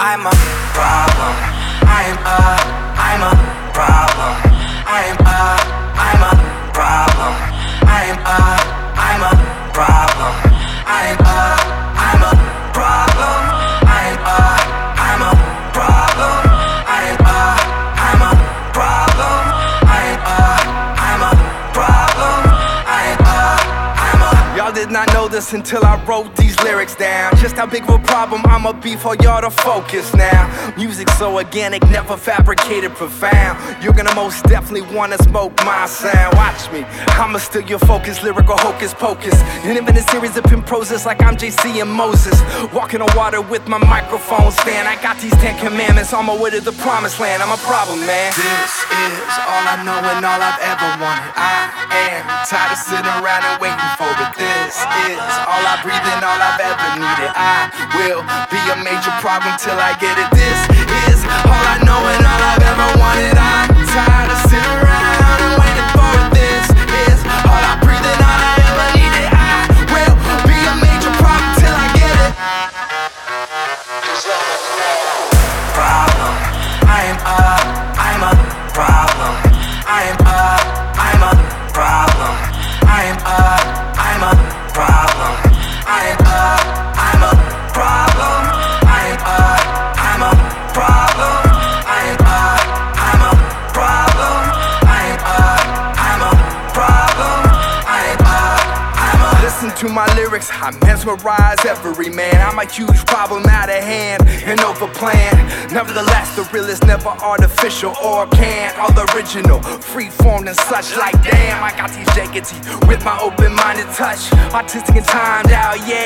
I'm a problem. I am a, did not know this until I wrote these lyrics down. Just how big of a problem I'ma be for y'all to focus now. Music so organic, never fabricated, profound. You're gonna most definitely wanna smoke my sound. Watch me, I'ma steal your focus, lyrical hocus pocus. And even a series of proses like I'm JC and Moses. Walking on water with my microphone stand. I got these Ten Commandments on my way to the promised land. I'm a problem, man. This is all I know and all I've ever wanted. I am tired of sitting around and waiting for it. This is all I breathe and all I've ever needed. I will be a major problem till I get it. This to my lyrics, I mesmerize every man. I'm a huge problem out of hand and over plan. Nevertheless, the real is never artificial or canned. All original, free formed and such. Like damn, I got these jackets with my open minded touch. Artistic and timed out, yeah.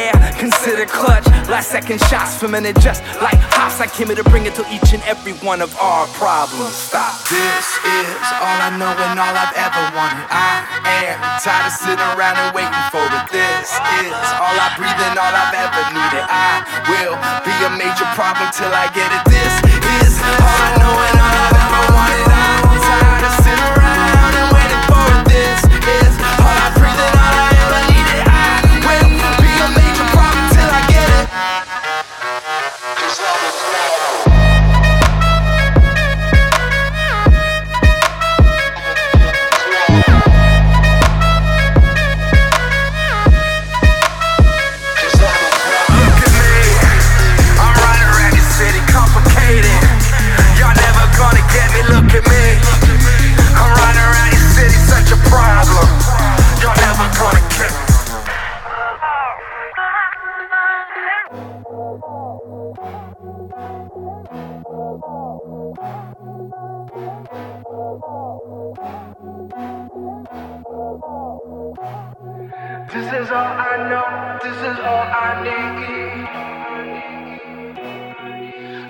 Last second shots for minute, just like hops. I came here to bring it to each and every one of our problems. Stop. This is all I know and all I've ever wanted. I am tired of sitting around and waiting for it. This is all I breathe and all I've ever needed. I will be a major problem till I get it. This is all I know This is all I know, this is all I need.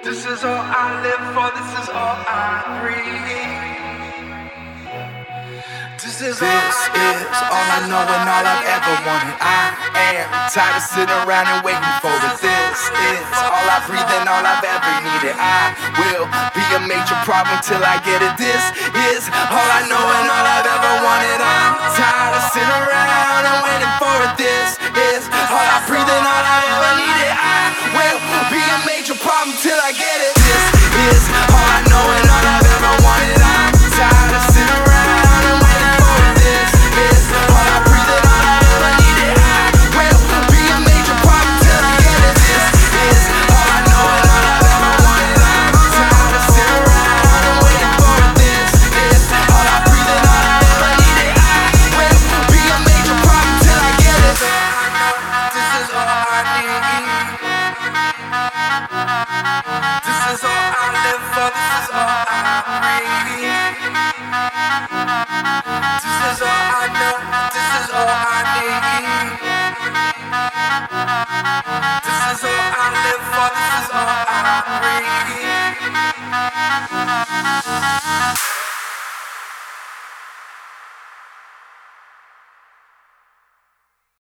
This is all I live for, this is all I breathe. This is all I is all I know and all I've ever wanted. I am tired of sitting around and waiting for it. This is all I breathe and all I've ever needed. I will be a major problem till I get it. This is all I know and all I've ever wanted. This is all I live for, this is all I breathe.